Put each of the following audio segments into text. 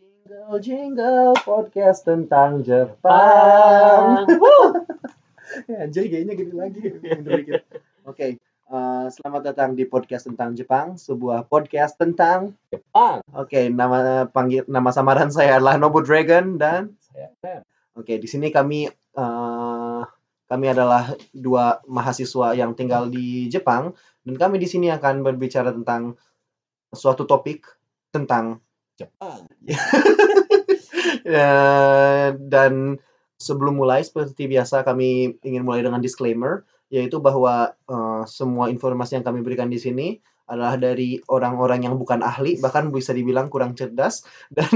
Jingle jingle podcast tentang Jepang. ya, kayaknya gini lagi. Oke, eh, selamat datang di podcast tentang Jepang, sebuah podcast tentang Jepang. Oke, nama panggil nama samaran saya adalah Nobu Dragon dan Saya. Oke, di sini kami eh, kami adalah dua mahasiswa yang tinggal di Jepang dan kami di sini akan berbicara tentang suatu topik tentang Jepang. Eh, dan sebelum mulai seperti biasa kami ingin mulai dengan disclaimer yaitu bahwa eh, semua informasi yang kami berikan di sini adalah dari orang-orang yang bukan ahli bahkan bisa dibilang kurang cerdas dan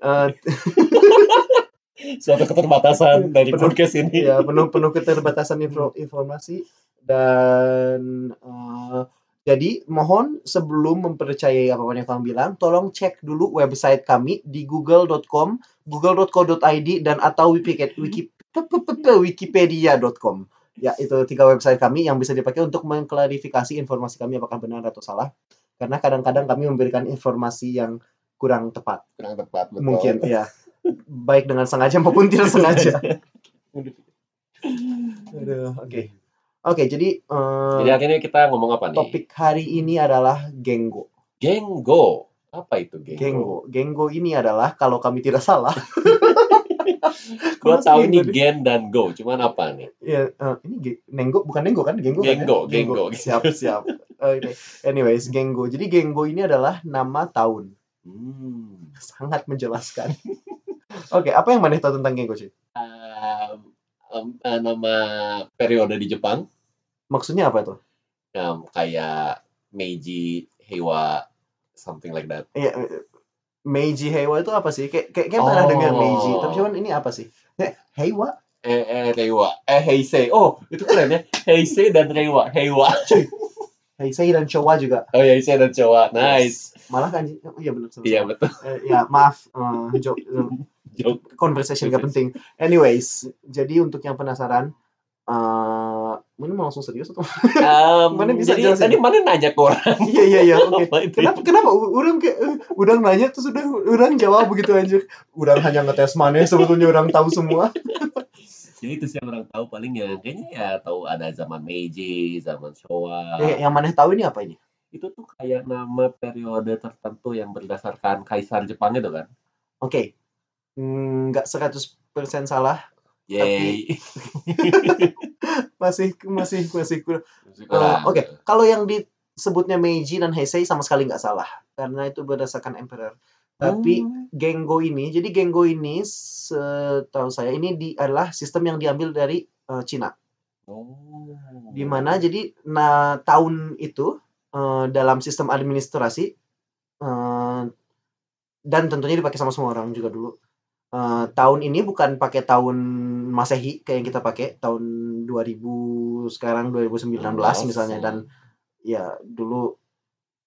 eh, Suatu keterbatasan dari Penuh- podcast ini. ya penuh penuh keterbatasan info- informasi dan eh, jadi mohon sebelum mempercayai apa pun yang kamu bilang tolong cek dulu website kami di google.com google.co.id dan atau wikipedia wiki, wikipedia.com ya itu tiga website kami yang bisa dipakai untuk mengklarifikasi informasi kami apakah benar atau salah. Karena kadang-kadang kami memberikan informasi yang kurang tepat. Kurang tepat betul. mungkin ya baik dengan sengaja maupun tidak sengaja. Aduh, oke. Oke, jadi eh, Jadi akhirnya kita ngomong apa nih? topik hari ini adalah Genggo. Genggo. Apa itu Genggo? Genggo. Genggo ini adalah kalau kami tidak salah. Gua tahu ini Gen dan Go. Cuman apa nih? Ya, eh, ini Nenggo bukan Nenggo kan? Genggo. kan ya? Genggo, Genggo. Siap, siap. Oke. Anyways, Genggo. Jadi Genggo ini adalah nama tahun. Hmm. Sangat menjelaskan. Oke, apa yang mana tahu tentang Genggo sih? Um, um, eh, nama periode di Jepang Maksudnya apa itu? um, kayak Meiji, Heiwa, something like that. Iya, eh, Meiji Heiwa itu apa sih? Kayak kayak, kayak pernah Oh. dengar Meiji, tapi cuman ini apa sih? Eh, Heiwa? Eh, eh, Reiwa. Eh, Heisei. Oh, itu keren ya. Heisei dan Reiwa. Heiwa. Heisei dan Showa juga. Oh, Heisei dan Showa. Nice. Malah kan oh, iya benar. Iya, betul. Eh, ya maaf eh, Joke. conversation gak penting anyways jadi untuk yang penasaran ini mau langsung serius atau? Um, Mana bisa jadi jelasin? tadi mana nanya ke orang. Iya iya iya oke. Kenapa kenapa orang kayak eh, orang nanya terus udah orang jawab begitu anjir. Orang hanya ngetes mana sebetulnya orang tahu semua. Jadi itu sih yang orang tahu paling ya kayaknya ya tahu ada zaman Meiji, zaman Showa. eh, yang mana tahu ini apa ini? Itu tuh kayak nama periode tertentu yang berdasarkan kaisar Jepang itu kan. oke. Hmm, nggak 100% salah Yay. masih masih masih kurang orang. oke. kalau yang disebutnya Meiji dan Heisei sama sekali nggak salah karena itu berdasarkan emperor tapi Hmm. Genggo ini, jadi Genggo ini setahu saya ini di, adalah sistem yang diambil dari eh, Cina. Oh. Di mana jadi nah tahun itu eh, dalam sistem administrasi eh, dan tentunya dipakai sama semua orang juga dulu. Eh, tahun ini bukan pakai tahun Masehi kayak yang kita pakai tahun 2000 sekarang 2019 misalnya dan ya dulu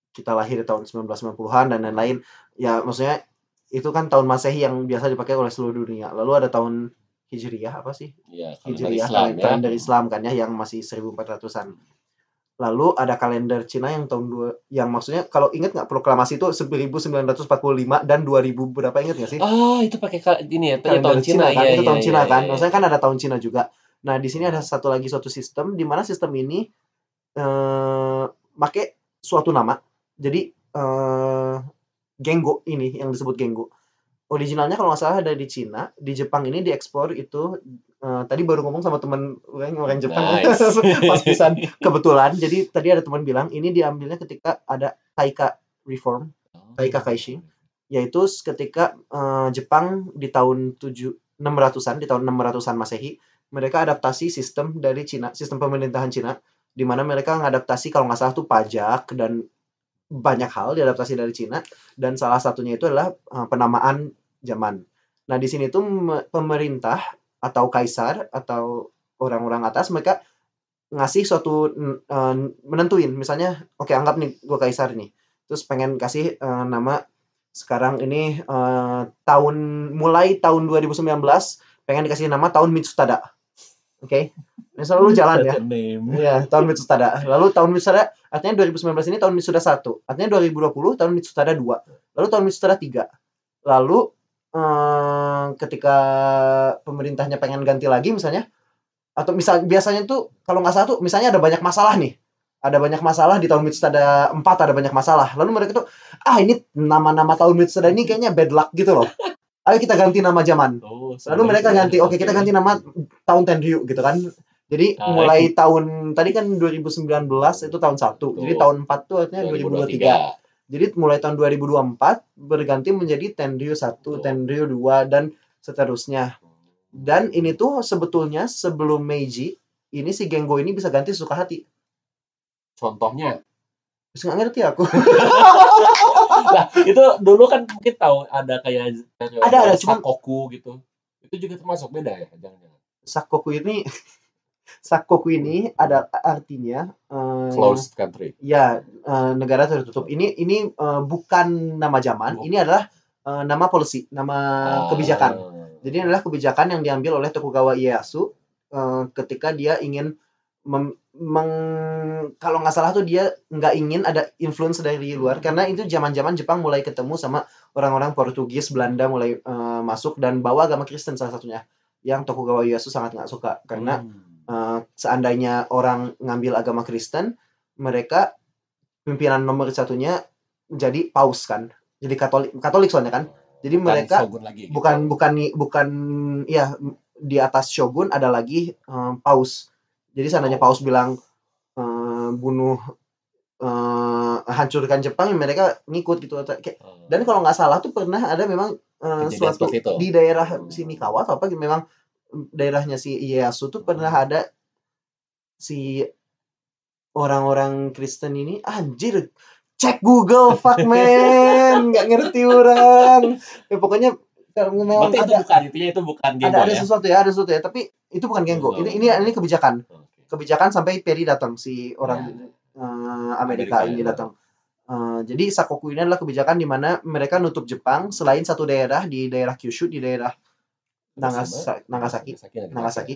kita lahir tahun 1990-an dan lain-lain. Ya maksudnya itu kan tahun Masehi yang biasa dipakai oleh seluruh dunia. Lalu ada tahun Hijriyah apa sih? Iya, kalender Hijriyah Islam ya. kalender Islam kan ya yang masih 1400-an. Lalu ada kalender Cina yang tahun dua yang maksudnya kalau ingat nggak proklamasi itu 1945 dan 2000 berapa ingat nggak sih? Ah, itu pakai ka- ini ya, kalender tahun Cina, kan, iya, itu tahun iya, Cina iya, kan. iya. Maksudnya kan ada tahun Cina juga. Nah, di sini ada satu lagi suatu sistem di mana sistem ini eh pakai suatu nama. Jadi eh Genggo ini yang disebut Genggo. Originalnya kalau nggak salah ada di Cina, di Jepang ini diekspor itu eh, tadi baru ngomong sama teman orang orang Jepang Nice. pas pisan kebetulan. Jadi tadi ada teman bilang ini diambilnya ketika ada Taika Reform Taika Kaishi yaitu ketika eh, Jepang di tahun 7 600-an di tahun 600-an Masehi mereka adaptasi sistem dari Cina sistem pemerintahan Cina di mana mereka mengadaptasi kalau nggak salah tuh pajak dan banyak hal diadaptasi dari Cina dan salah satunya itu adalah eh, penamaan zaman. Nah di sini tuh me- pemerintah atau kaisar atau orang-orang atas mereka ngasih suatu eh, menentuin misalnya oke anggap nih gue kaisar nih terus pengen kasih eh, nama sekarang ini eh, tahun mulai tahun 2019 pengen dikasih nama tahun Mitsutada oke ini selalu jalan ya. Iya, tahun Mitsutada. Lalu tahun Mitsutada artinya 2019 ini tahun Mitsutada 1. Artinya 2020 tahun Mitsutada 2. Lalu tahun Mitsutada 3. Lalu eee, ketika pemerintahnya pengen ganti lagi misalnya, atau misal biasanya tuh kalau nggak salah tuh misalnya ada banyak masalah nih, ada banyak masalah di tahun Mitstada 4 ada banyak masalah, lalu mereka tuh, "Ah ini nama-nama tahun Mitstada ini kayaknya bad luck gitu loh. Ayo kita ganti nama zaman." Oh, Lalu mereka ganti, "Oke kita oke. ganti nama tahun Tenryu," gitu kan. Jadi Ah, mulai tahun tadi kan 2019 itu tahun 1, jadi tahun 4 tuh artinya 2023. 2023. Jadi mulai tahun 2024 berganti menjadi Tenryu 1, Betul. Tenryu 2 dan seterusnya. Dan ini tuh sebetulnya sebelum Meiji, ini si Gengo ini bisa ganti suka hati. Contohnya? Terus nggak ngerti aku. Lah, itu dulu kan mungkin tahu ada kayak Ada, ada, cuman- Sakoku gitu. Itu juga termasuk beda ya? Jangan-jangan. Sakoku ini Sakoku ini ada artinya eh, Closed country. ya eh, negara tertutup. Ini ini eh, bukan nama zaman, ini adalah eh, nama policy, nama kebijakan. Ah. Jadi ini adalah kebijakan yang diambil oleh Tokugawa Ieyasu eh, ketika dia ingin mem- meng- kalau nggak salah tuh dia nggak ingin ada influence dari luar karena itu zaman-zaman Jepang mulai ketemu sama orang-orang Portugis, Belanda mulai eh, masuk dan bawa agama Kristen salah satunya yang Tokugawa Ieyasu sangat nggak suka karena Hmm. Eh, seandainya orang ngambil agama Kristen mereka pimpinan nomor satunya jadi paus kan jadi Katolik Katolik soalnya kan jadi Bukan mereka lagi. gitu. bukan bukan bukan ya di atas shogun ada lagi eh, paus jadi seandainya paus bilang eh, bunuh eh, hancurkan Jepang mereka ngikut gitu Kayak- Ah. dan kalau nggak salah tuh pernah ada memang Kejadian suatu itu. di daerah Shinikawa atau apa memang daerahnya si Ieyasu tuh pernah Hmm. ada si orang-orang Kristen ini anjir cek Google fuck man nggak ngerti orang ya pokoknya kalau memang Berarti itu ada bukan intinya itu bukan ada ada ya? sesuatu ya ada sesuatu ya tapi itu bukan Gengo Oh. ini ini ini kebijakan kebijakan sampai Perry datang si orang eh, Amerika, Amerika, ini ya. datang Eh, jadi Sakoku ini adalah kebijakan di mana mereka nutup Jepang selain satu daerah di daerah Kyushu di daerah Nagasa- Nagasaki lagi. Nagasaki.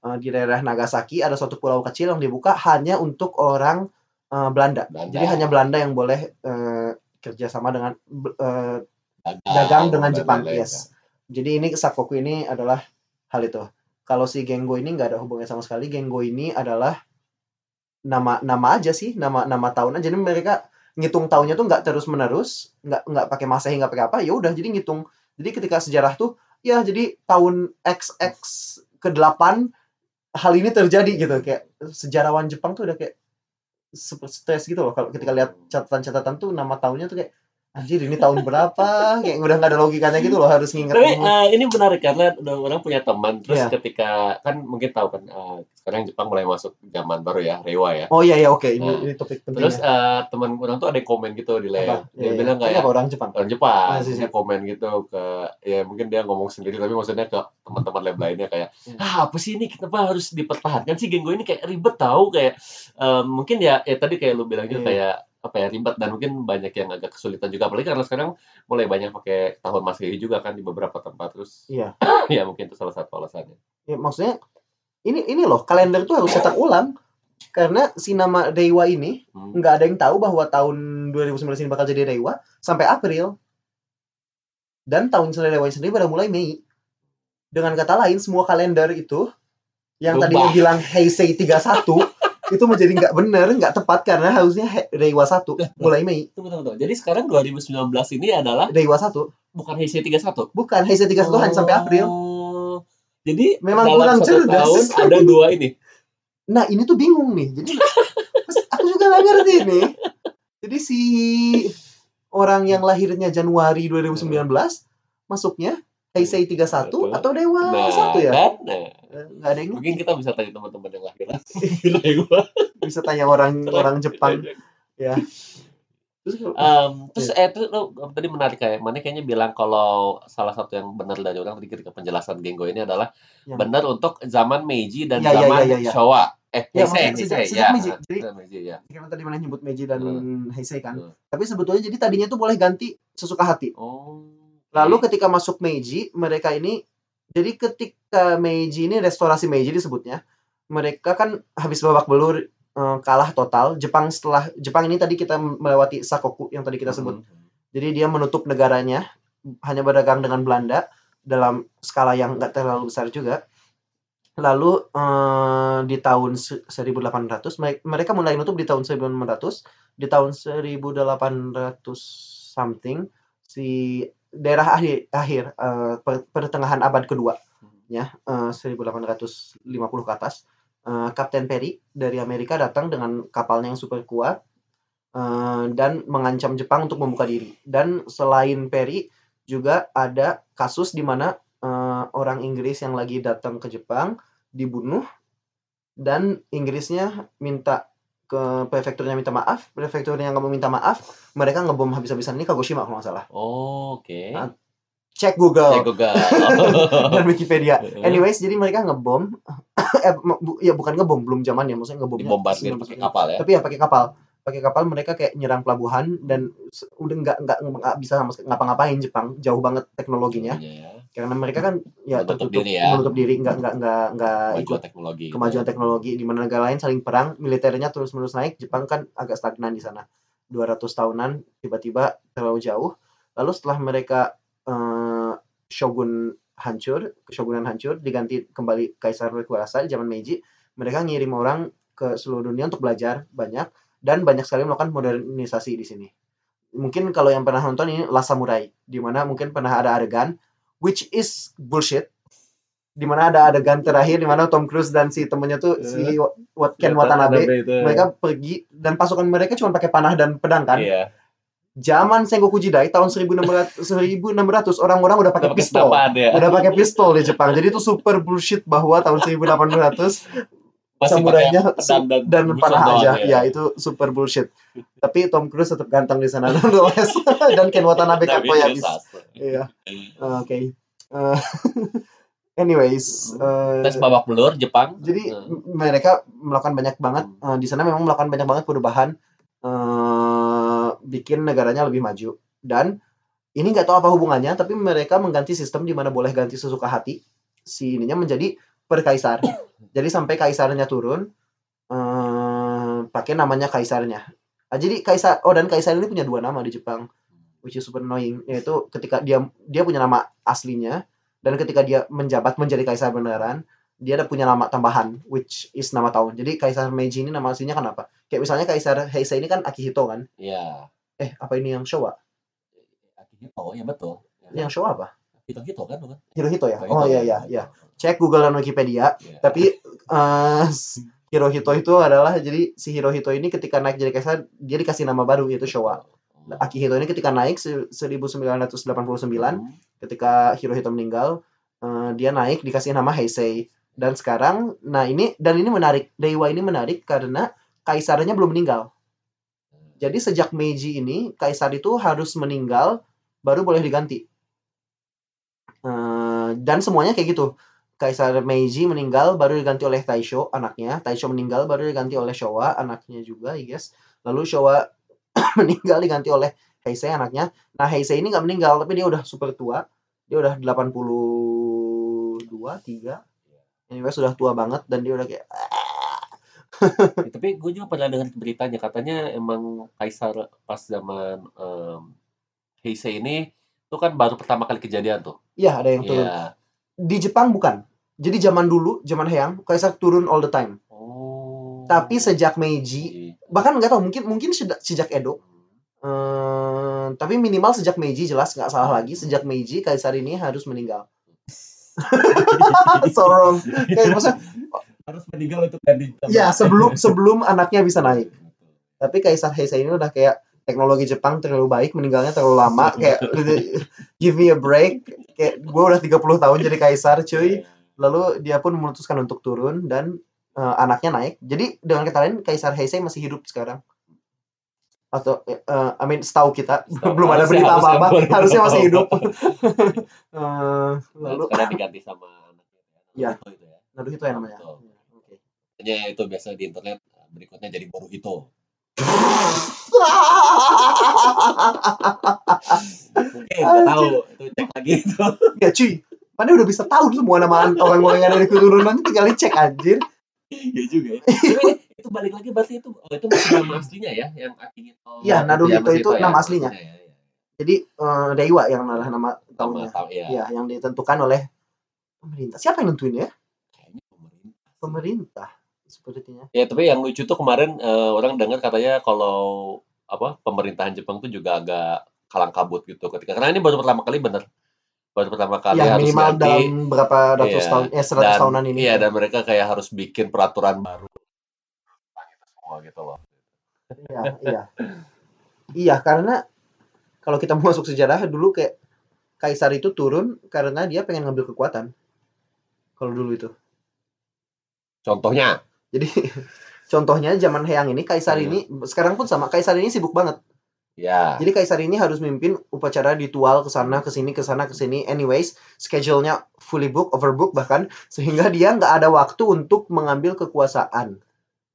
Eh, di daerah Nagasaki ada suatu pulau kecil yang dibuka hanya untuk orang eh, Belanda. Belanda. Jadi hanya Belanda yang boleh eh, kerjasama dengan eh, dagang, dagang dengan Jepang. lain-lain, Yes. Jadi ini Sakoku ini adalah hal itu. Kalau si Gengo ini nggak ada hubungannya sama sekali. Gengo ini adalah nama nama aja sih, nama nama tahun aja. Jadi mereka ngitung tahunnya tuh nggak terus menerus, nggak nggak pakai masehi nggak pakai apa. Ya udah, jadi ngitung. Jadi ketika sejarah tuh, ya jadi tahun XX ke 8 hal ini terjadi gitu. Kayak sejarawan Jepang tuh udah kayak super stres gitu loh. Kalau ketika lihat catatan-catatan tuh nama tahunnya tuh kayak anjir ini tahun berapa? kayak udah nggak ada logikanya gitu loh harus nginget. Tapi eh, ini menarik karena udah orang punya teman terus Iya. ketika kan mungkin tahu kan eh, sekarang Jepang mulai masuk zaman baru ya Reiwa ya. Oh iya iya oke ini, Nah, ini topik penting. Terus eh, teman orang tuh ada yang komen gitu di layar. Dia Iya, bilang kayak orang Jepang? orang Jepang Ah, sih, dia sih. komen gitu ke ya mungkin dia ngomong sendiri tapi maksudnya ke teman-teman lab lainnya kayak Hmm. ah apa sih ini kenapa harus dipertahankan sih Gengo ini kayak ribet tahu kayak eh, mungkin ya ya tadi kayak lu bilang Iya. juga kayak apa ya ribet dan mungkin banyak yang agak kesulitan juga apalagi karena sekarang mulai banyak pakai tahun masehi juga kan di beberapa tempat terus Iya. ya mungkin itu salah satu alasannya Ya, maksudnya ini ini loh kalender tuh harus cetak ulang karena si nama Dewa ini Hmm. nggak ada yang tahu bahwa tahun 2019 ini bakal jadi Dewa sampai April. Dan tahun Dewa sendiri baru mulai Mei. Dengan kata lain semua kalender itu yang Berubah. tadinya bilang Heisei 31 itu menjadi nggak benar, nggak tepat karena harusnya Dewa 1 mulai Mei. tunggu tunggu tunggu jadi sekarang 2019 ini adalah Dewa 1 bukan Heisei 31 bukan Heisei 31 hanya sampai April. Oh. jadi Memang dalam kurang satu cerdas. tahun ada dua ini Nah ini tuh bingung nih. Jadi aku juga nggak ngerti nih. Jadi si orang yang lahirnya Januari 2019 masuknya Heisei 31 Betul. atau Dewa nah 1 ya? kan nah, Eh, Nggak ada yang mungkin kita bisa tanya teman-teman yang Dewa. bisa tanya orang orang Jepang ya. Terus Em, terus Iya. eh itu lo tadi menarik kayak mana kayaknya bilang kalau salah satu yang benar dari orang tadi ketika penjelasan Gengo ini adalah Yang- benar untuk zaman Meiji dan Iya, iya, zaman iya, iya. Showa. Eh, Ya, Heisei, Heisei, ya. Meiji. Jadi- Sejak Meiji, ya. karena tadi mana nyebut Meiji dan Heisei kan. Hmm. Tapi sebetulnya jadi tadinya tuh boleh ganti sesuka hati. Oh. Lalu ketika masuk Meiji, mereka ini jadi ketika Meiji ini restorasi Meiji disebutnya, mereka kan habis babak belur eh, kalah total. Jepang setelah Jepang ini tadi kita melewati Sakoku yang tadi kita sebut. Hmm. Jadi dia menutup negaranya hanya berdagang dengan Belanda dalam skala yang nggak terlalu besar juga. Lalu eh, di tahun se- 1800 mere- mereka mulai nutup di tahun 1900, di tahun 1800 something si daerah akhir akhir per- pertengahan abad kedua ya eh, 1850 ke atas eh, Kapten Perry dari Amerika datang dengan kapalnya yang super kuat eh, dan mengancam Jepang untuk membuka diri. Dan selain Perry juga ada kasus di mana eh, orang Inggris yang lagi datang ke Jepang dibunuh dan Inggrisnya minta ke prefekturnya minta maaf, prefekturnya nggak mau minta maaf, mereka ngebom habis-habisan ini Kagoshima kalau nggak salah. Oh, oke. Ah, Cek Google Ya Google. dan Wikipedia. Anyways, jadi mereka ngebom, eh, bu- ya bukan ngebom, belum zamannya, maksudnya ngebomnya. Dibombardir pakai kapal ya. Tapi ya pakai kapal, pakai kapal mereka kayak nyerang pelabuhan dan udah nggak nggak nggak bisa sama ngapa-ngapain Jepang, jauh banget teknologinya, Iya, karena mereka kan ya Menutup tertutup, diri ya. menutup diri, nggak nggak nggak nggak ikut Kemajuan teknologi. kemajuan teknologi di mana negara lain saling perang, militernya terus-menerus naik, Jepang kan agak stagnan di sana. 200 tahunan tiba-tiba terlalu jauh. Lalu setelah mereka eh, shogun hancur, keshogunan hancur, diganti kembali kaisar berkuasa di zaman Meiji, mereka ngirim orang ke seluruh dunia untuk belajar banyak dan banyak sekali melakukan modernisasi di sini. Mungkin kalau yang pernah nonton ini Last Samurai, di mana mungkin pernah ada adegan which is bullshit di mana ada adegan terakhir di mana Tom Cruise dan si temennya tuh si Wat Ken Watanabe mereka pergi dan pasukan mereka cuma pakai panah dan pedang kan. Iya. Zaman Sengoku Jidai tahun 1600 1600 orang-orang udah pakai pistol. ya. Udah pakai pistol di Jepang. Jadi itu super bullshit bahwa tahun 1800 Masih samurainya dan, dan panah aja. Ya itu super bullshit. Tapi Tom Cruise tetap ganteng di sana nonetheless. dan Ken Watanabe dia habis. sastra. Iya. Oke. Eh, anyways, eh, Tes babak belur Jepang. Jadi Hmm. mereka melakukan banyak banget eh, di sana memang melakukan banyak banget perubahan eh bikin negaranya lebih maju dan ini nggak tahu apa hubungannya tapi mereka mengganti sistem di mana boleh ganti sesuka hati si ininya menjadi perkaisar. Jadi sampai kaisarnya turun eh pakai namanya kaisarnya. Ah, jadi kaisar oh dan kaisar ini punya dua nama di Jepang which is super annoying yaitu ketika dia dia punya nama aslinya dan ketika dia menjabat menjadi kaisar beneran dia ada punya nama tambahan which is nama tahun. Jadi Kaisar Meiji ini nama aslinya kan apa? Kayak misalnya Kaisar Heisei ini kan Akihito kan? Iya. Eh, apa ini yang Showa? Akihito, ya betul. Yang Showa apa? Hito-hito kan bukan? Hirohito ya? Hirohito, Oh iya ya. iya iya. Cek Google dan Wikipedia. Iya. Tapi eh Hirohito itu adalah jadi si Hirohito ini ketika naik jadi kaisar dia dikasih nama baru yaitu Showa. Oh. Akihito ini ketika naik se- 1989 Hmm. ketika Hirohito meninggal eh, dia naik dikasih nama Heisei dan sekarang nah ini dan ini menarik Dewa ini menarik karena kaisarnya belum meninggal jadi sejak Meiji ini kaisar itu harus meninggal baru boleh diganti Eh, dan semuanya kayak gitu Kaisar Meiji meninggal baru diganti oleh Taisho anaknya. Taisho meninggal baru diganti oleh Showa anaknya juga I guess. Lalu Showa meninggal diganti oleh Heisei anaknya. Nah Heisei ini nggak meninggal tapi dia udah super tua. Dia udah 82 3 anyway sudah tua banget dan dia udah kayak Ya, tapi gue juga pernah dengar beritanya. Katanya emang kaisar pas zaman em, Heisei ini itu kan baru pertama kali kejadian tuh. iya ada yang turun. Iya. Di Jepang bukan. Jadi zaman dulu zaman Heian kaisar turun all the time. Oh. tapi sejak Meiji Iya. bahkan nggak tahu mungkin mungkin sejak, sejak Edo. Eh, tapi minimal sejak Meiji jelas nggak salah lagi. Sejak Meiji kaisar ini harus meninggal. So wrong kayak maksudnya harus meninggal untuk ganti ya sebelum sebelum anaknya bisa naik. Tapi kaisar Heisei ini udah kayak teknologi Jepang terlalu baik meninggalnya terlalu lama kayak give me a break kayak gue udah 30 tahun jadi kaisar cuy lalu dia pun memutuskan untuk turun dan eh, anaknya naik jadi dengan kata lain kaisar Heisei masih hidup sekarang atau eh, I mean setahu kita Setahu- belum ada berita apa apa harusnya- harusnya masih hidup Eh, Lalu sekarang diganti sama anaknya. Iya. Naruto itu ya. Naruhito ya namanya. Oke. Makanya itu biasa di internet berikutnya jadi Boruhito. Mungkin nggak tahu itu cek lagi itu. ya cuy mana udah bisa tahu semua nama orang-orang yang ada di keturunan tinggal dicek anjir Iya juga ya. Tapi itu balik lagi berarti itu oh, itu masih nama aslinya ya yang Akihito. Iya, Naruhito masih itu ya, nama aslinya. ya, ya. Jadi uh, Dewa yang adalah nama tahunnya. tahu ya. Ya, yang ditentukan oleh pemerintah. Siapa yang nentuin ya? Kayaknya pemerintah. Pemerintah sepertinya. Ya, tapi yang lucu tuh kemarin eh, orang dengar katanya kalau apa pemerintahan Jepang tuh juga agak kalang kabut gitu ketika karena ini baru pertama kali bener baru pertama kali Ya harus minimal ganti dalam berapa ratus Iya. tahun, eh seratus tahunan ini. iya dan mereka kayak harus bikin peraturan baru semua gitu loh. Iya, iya. Iya, karena kalau kita mau masuk sejarah dulu kayak kaisar itu turun karena dia pengen ngambil kekuatan. Kalau dulu itu. Contohnya, Jadi contohnya zaman Heian ini kaisar Hmm. ini sekarang pun sama kaisar ini sibuk banget. ya Jadi kaisar ini harus mimpin upacara ritual ke sana ke sini ke sana ke sini anyways, schedule-nya fully book, overbook bahkan sehingga dia nggak ada waktu untuk mengambil kekuasaan.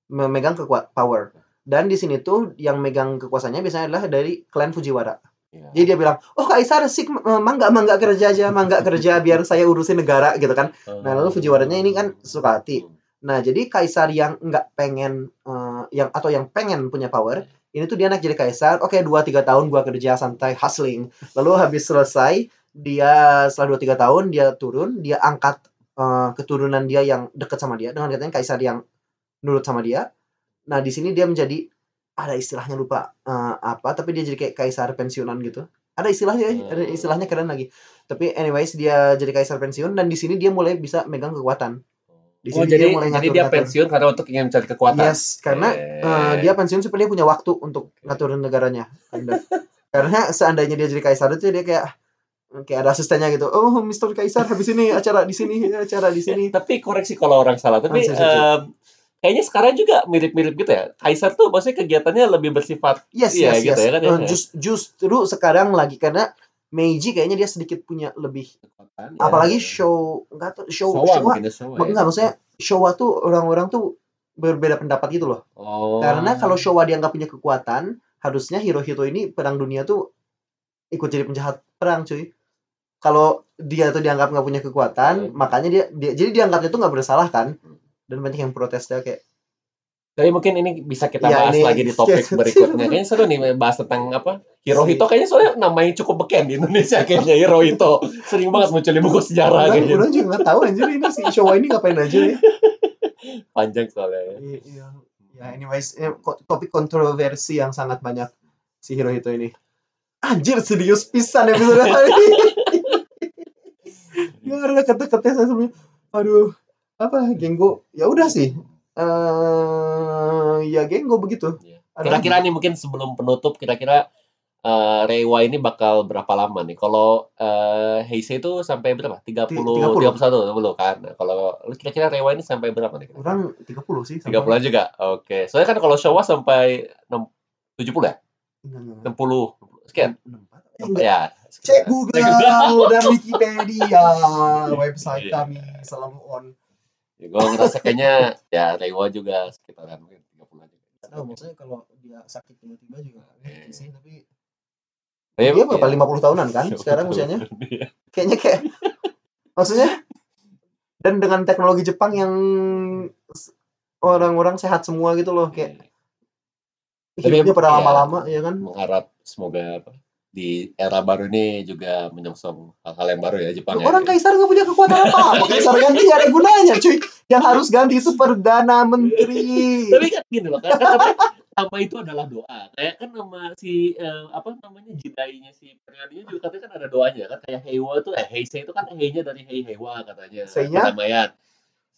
Memegang kekuat power. Dan di sini tuh yang megang kekuasaannya biasanya adalah dari klan Fujiwara. ya. Jadi dia bilang, "Oh, kaisar sik eh, mangga mangga kerja aja, mangga kerja biar saya urusin negara." gitu kan. Nah, lalu Fujiwaranya ini kan suka hati. Nah, jadi kaisar yang nggak pengen eh, yang atau yang pengen punya power, ini tuh dia naik jadi kaisar. Oke, 2 3 tahun gua kerja santai hustling. Lalu habis selesai, dia setelah 2 3 tahun dia turun, dia angkat eh, keturunan dia yang dekat sama dia dengan katanya kaisar yang nurut sama dia. Nah, di sini dia menjadi ada istilahnya lupa eh, apa, tapi dia jadi kayak kaisar pensiunan gitu. Ada istilahnya, ada istilahnya keren lagi. Tapi anyways dia jadi kaisar pensiun dan di sini dia mulai bisa megang kekuatan. Di oh, sini jadi dia mulai jadi dia pensiun karena untuk ingin mencari kekuatan. Yes, karena eh, dia pensiun supaya dia punya waktu untuk ngaturin negaranya. karena seandainya dia jadi kaisar itu dia kayak kayak ada asistennya gitu. Oh, Mr. Kaisar habis ini acara di sini, acara di sini. Eh, tapi koreksi kalau orang salah. Tapi em, kayaknya sekarang juga mirip-mirip gitu ya. Kaisar tuh maksudnya kegiatannya lebih bersifat Yes, Iya, yes, gitu yes. ya kan, ya. Eh, jus- justru sekarang lagi karena Meiji kayaknya dia sedikit punya lebih kekuatan. ya. apalagi show enggak tahu show Showa Showa ya, Showa ya. maksudnya Showa tuh orang-orang tuh berbeda pendapat gitu loh. Oh. Karena kalau Showa dia nggak punya kekuatan, harusnya Hirohito ini perang dunia tuh ikut jadi penjahat perang, cuy. Kalau dia tuh dianggap nggak punya kekuatan, Hmm. makanya dia, dia jadi dianggapnya tuh nggak bersalah kan. Dan banyak yang protes dia kayak Tapi mungkin ini bisa kita Iya, bahas ini- lagi di topik berikutnya. Kayaknya seru nih bahas tentang apa? Hirohito kayaknya soalnya namanya cukup beken di Indonesia kayaknya Hirohito. Sering banget muncul di buku sejarah orang, kayaknya. orang juga nggak tahu anjir ini si Showa ini ngapain aja ya. Panjang soalnya. Iya, iya. Ya, anyways, eh, topik kontroversi yang sangat banyak si Hirohito ini. Anjir, serius pisan episode kali ini. Ya, ada kata-kata saya sebelumnya. Aduh, apa Genggo? Ya udah sih. Eh, ya Genggo begitu. Iya. Kira-kira nih mungkin sebelum penutup kira-kira eh, Reiwa ini bakal berapa lama nih? Kalau eh, Heisei itu sampai berapa? 30 30. 31 dulu kan. Nah, kalau lu kira-kira Reiwa ini sampai berapa nih? Orang 30 sih. 30 juga. Oke. Soalnya kan kalau Showa sampai 6, 70 ya? Enggak, 60 sekian. enggak. Enggak. Ya. Cek sekitar. Google dan Wikipedia. Website Iya. kami selalu on. Ya, gue ngerasa kayaknya ya Reiwa juga sekitaran mungkin 30 aja. Nggak tahu maksudnya kalau dia sakit tiba-tiba juga ngerti sih tapi Tapi, dia berapa ya. 50 tahunan kan sekarang usianya Iya. kayaknya kayak maksudnya dan dengan teknologi Jepang yang orang-orang sehat semua gitu loh kayak Tapi, hidupnya pada iya. lama-lama ya kan mengharap semoga apa, di era baru ini juga menyongsong hal-hal yang baru ya Jepang ya. orang kaisar nggak punya kekuatan apa apa kaisar ganti nggak ada gunanya cuy yang harus ganti itu perdana menteri Tapi kan gini loh, kan, kan apa, nama itu adalah doa. Kayak kan nama si eh, apa namanya jidainya si periodinya juga katanya kan ada doanya kan kayak Heiwa itu eh Heisei itu kan Hei-nya dari Hei Heiwa katanya. Sei-nya? Perdamaian.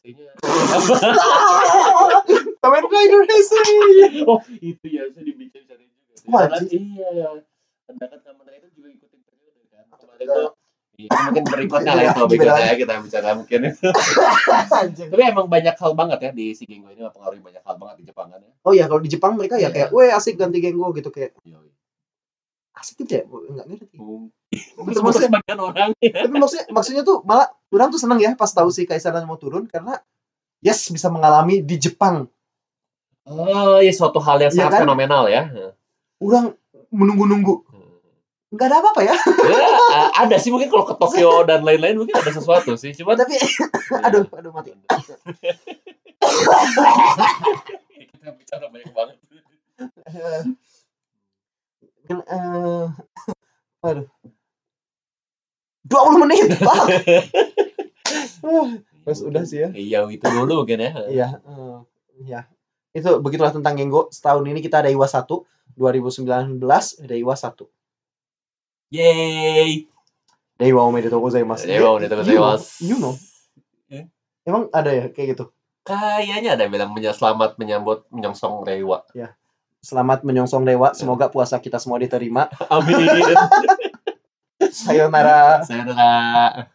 Sei-nya Kamen Rider Heisei Oh, itu ya, saya dibikin juga. Ji. iya, ya. Pendapat Kamen Rider juga ikutin periode kan. Kemarin tuh Iya, mungkin berikutnya lah itu berikutnya beda ya kita bicara mungkin itu. Tapi emang banyak hal banget ya di si Gengo ini mempengaruhi banyak hal banget di Jepang kan ya. oh ya kalau di Jepang mereka ya Iya. kayak weh asik ganti Gengo gitu kayak asik gitu ya nggak ngerti Mungkin Maksudnya- sebagian orang ya. tapi maksudnya maksudnya tuh malah orang tuh seneng ya pas tahu si Kaisar mau turun karena yes bisa mengalami di Jepang Oh, iya suatu hal yang Iya sangat kan? fenomenal ya. orang menunggu-nunggu nggak ada apa-apa ya Ya, ada sih mungkin kalau ke Tokyo dan lain-lain mungkin ada sesuatu sih. Cuma tapi aduh aduh mati kita bicara banyak banget. Yang, eh, Aduh. 20 menit, Pak. Terus udah sih ya. Iya, itu dulu mungkin ya. Iya, ya. Itu begitulah tentang Genggo. Setahun ini kita ada Iwa 1, 2019 ada Iwa 1. Yeay. Dewa omedetou gozaimasu. Dewa omedetou gozaimasu. You know. Eh? Emang ada ya kayak gitu? Kayaknya ada yang bilang menya- selamat menyambut menyongsong Rewa. Selamat menyongsong dewa. Semoga puasa kita semua diterima. Amin. Sayonara. Sayonara.